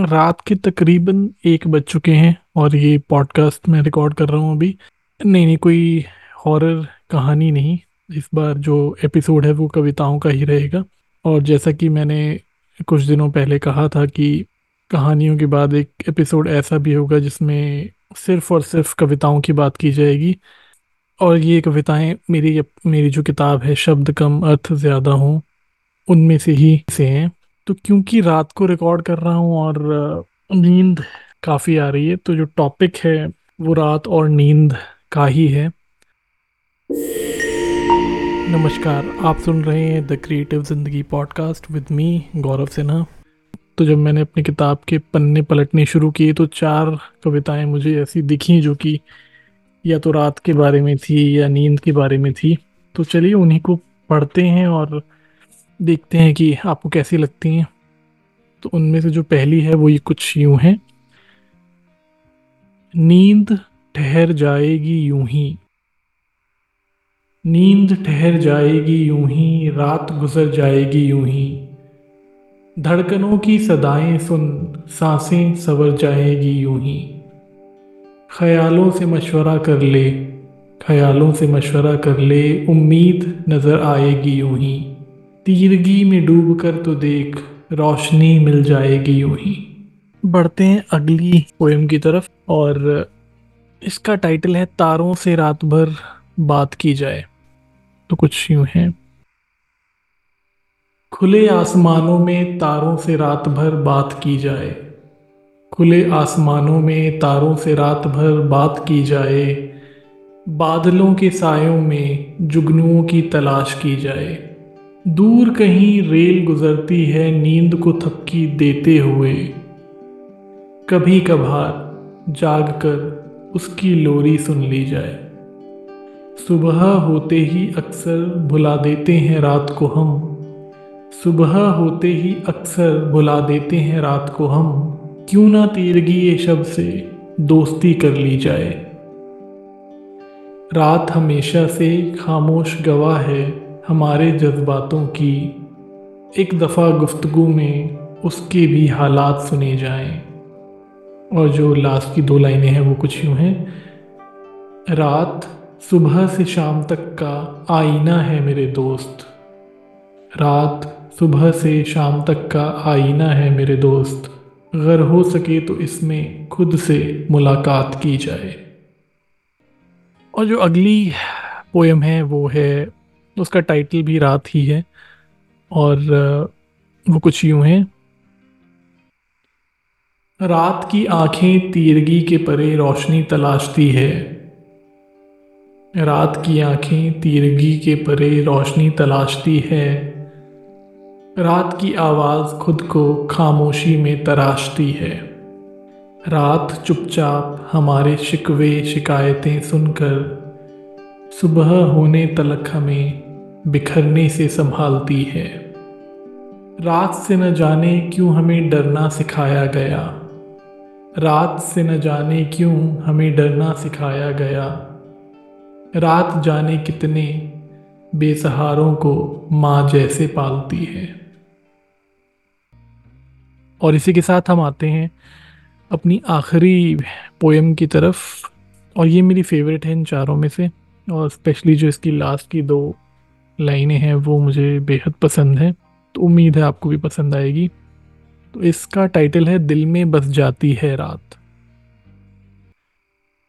रात के तकरीबन एक बज चुके हैं और ये पॉडकास्ट मैं रिकॉर्ड कर रहा हूँ अभी। नहीं नहीं, कोई हॉरर कहानी नहीं। इस बार जो एपिसोड है वो कविताओं का ही रहेगा। और जैसा कि मैंने कुछ दिनों पहले कहा था कि कहानियों के बाद एक एपिसोड ऐसा भी होगा जिसमें सिर्फ़ और सिर्फ़ कविताओं की बात की जाएगी। और ये कविताएँ मेरी मेरी जो किताब है, शब्द कम, अर्थ ज़्यादा हों, उनमें से ही से हैं। तो क्योंकि रात को रिकॉर्ड कर रहा हूँ और नींद काफ़ी आ रही है तो जो टॉपिक है, वो रात और नींद का ही है। नमस्कार, आप सुन रहे हैं the creative Zindagi podcast with me Gaurav Sinha. तो जब मैंने अपनी किताब के पन्ने पलटने शुरू किए तो चार कविताएँ मुझे ऐसी दिखी जो कि या तो रात के बारे में थी या नींद के बारे में थी। तो चलिए उन्हीं को पढ़ते हैं और देखते हैं कि आपको कैसी लगती हैं। तो उनमें से जो पहली है, वो ये कुछ यूँ है। नींद ठहर जाएगी यूँ ही। नींद ठहर जाएगी यूँ ही, रात गुजर जाएगी यूँ ही। धड़कनों की सदाएँ सुन, साँसें सवर जाएगी यूँ ही। ख्यालों से मशवरा कर ले, ख्यालों से मशवरा कर ले, उम्मीद नज़र आएगी यूँ ही। तीरगी में डूब कर तो देख रोशनी मिल जाएगी यूँ ही बढ़ते हैं अगली पोएम की तरफ़ और इसका टाइटल है तारों से रात भर बात की जाए। तो कुछ यूँ है। खुले आसमानों में तारों से रात भर बात की जाए। खुले आसमानों में तारों से रात भर बात की जाए। बादलों के सायों में जुगनुओं की तलाश की जाए। दूर कहीं रेल गुजरती है नींद को थपकी देते हुए। कभी कभार जाग कर उसकी लोरी सुन ली जाए। सुबह होते ही अक्सर भुला देते हैं रात को हम। सुबह होते ही अक्सर भुला देते हैं रात को हम। क्यों ना तीरगी ये शब्द से दोस्ती कर ली जाए। रात हमेशा से खामोश गवाह है। हमारे जज्बातों की एक दफ़ा गुफ्तगु में उसके भी हालात सुने जाएँ। और जो लास्ट की दो लाइनें हैं वो कुछ यूँ हैं। रात सुबह से शाम तक का आईना है मेरे दोस्त। रात सुबह से शाम तक का आईना है मेरे दोस्त। अगर हो सके तो इसमें खुद से मुलाकात की जाए। और जो अगली पोएम है वो है उसका टाइटल भी रात ही है और वो कुछ यूँ है। रात की आँखें तीरगी के परे रोशनी तलाशती है। रात की आँखें तीरगी के परे रोशनी तलाशती है। रात की आवाज़ खुद को खामोशी में तराशती है। रात चुपचाप हमारे शिकवे शिकायतें सुनकर सुबह होने तलक हमें बिखरने से संभालती है। रात से न जाने क्यों हमें डरना सिखाया गया? रात से न जाने क्यों हमें डरना सिखाया गया? रात जाने कितने बेसहारों को माँ जैसे पालती है। और इसी के साथ हम आते हैं अपनी आखिरी पोएम की तरफ़। और ये मेरी फेवरेट है इन चारों में से। और स्पेशली जो इसकी लास्ट की दो लाइनें हैं, वो मुझे बेहद पसंद है तो उम्मीद है आपको भी पसंद आएगी। तो इसका टाइटल है, दिल में बस जाती है रात।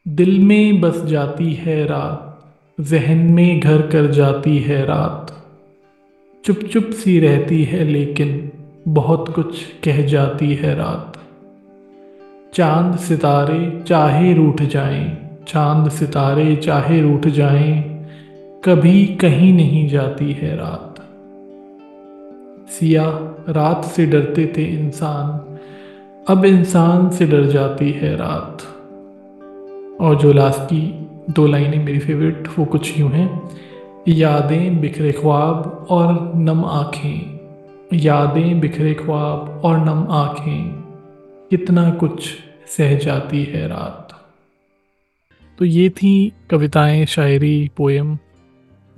दिल में बस जाती है रात, जहन में घर कर जाती है रात। चुप चुप सी रहती है, लेकिन बहुत कुछ कह जाती है रात। चाँद सितारे चाहे रूठ जाएँ, चाँद सितारे चाहे रूठ जाएँ कभी कहीं नहीं जाती है रात। सिया रात से डरते थे इंसान, अब इंसान से डर जाती है रात। और जो लास्ट की दो लाइनें मेरी फेवरेट वो कुछ यूँ हैं। यादें बिखरे ख्वाब और नम आँखें। यादें बिखरे ख्वाब और नम आँखें। कितना कुछ सह जाती है रात। तो ये थी कविताएँ, शायरी पोएम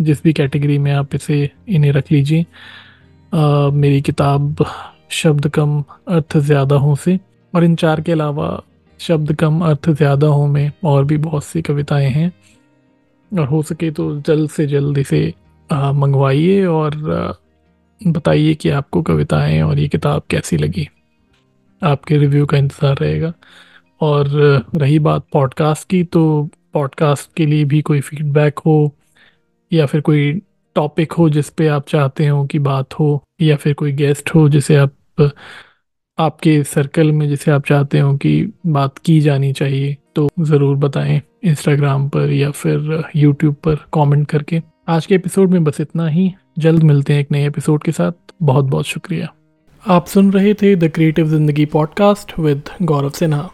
जिस भी कैटेगरी में आप इसे इन्हें रख लीजिए। मेरी किताब शब्द कम, अर्थ ज़्यादा हों से, और इन चार के अलावा शब्द कम, अर्थ ज़्यादा हों में और भी बहुत सी कविताएँ हैं। और हो सके तो जल्द से जल्द इसे मंगवाइए और बताइए कि आपको कविताएँ और ये किताब कैसी लगी। आपके रिव्यू का इंतज़ार रहेगा। और रही बात पॉडकास्ट की तो पॉडकास्ट के लिए भी कोई फीडबैक हो या फिर कोई टॉपिक हो जिस पे आप चाहते हो कि बात हो, या फिर कोई गेस्ट हो जिसे आप, आपके सर्कल में जिसे आप चाहते हो कि बात की जानी चाहिए तो ज़रूर बताएँ इंस्टाग्राम पर या फिर यूट्यूब पर कमेंट करके। आज के एपिसोड में बस इतना ही। जल्द मिलते हैं एक नए एपिसोड के साथ। बहुत बहुत शुक्रिया। आप सुन रहे थे the creative Zindagi podcast with Gaurav Sinha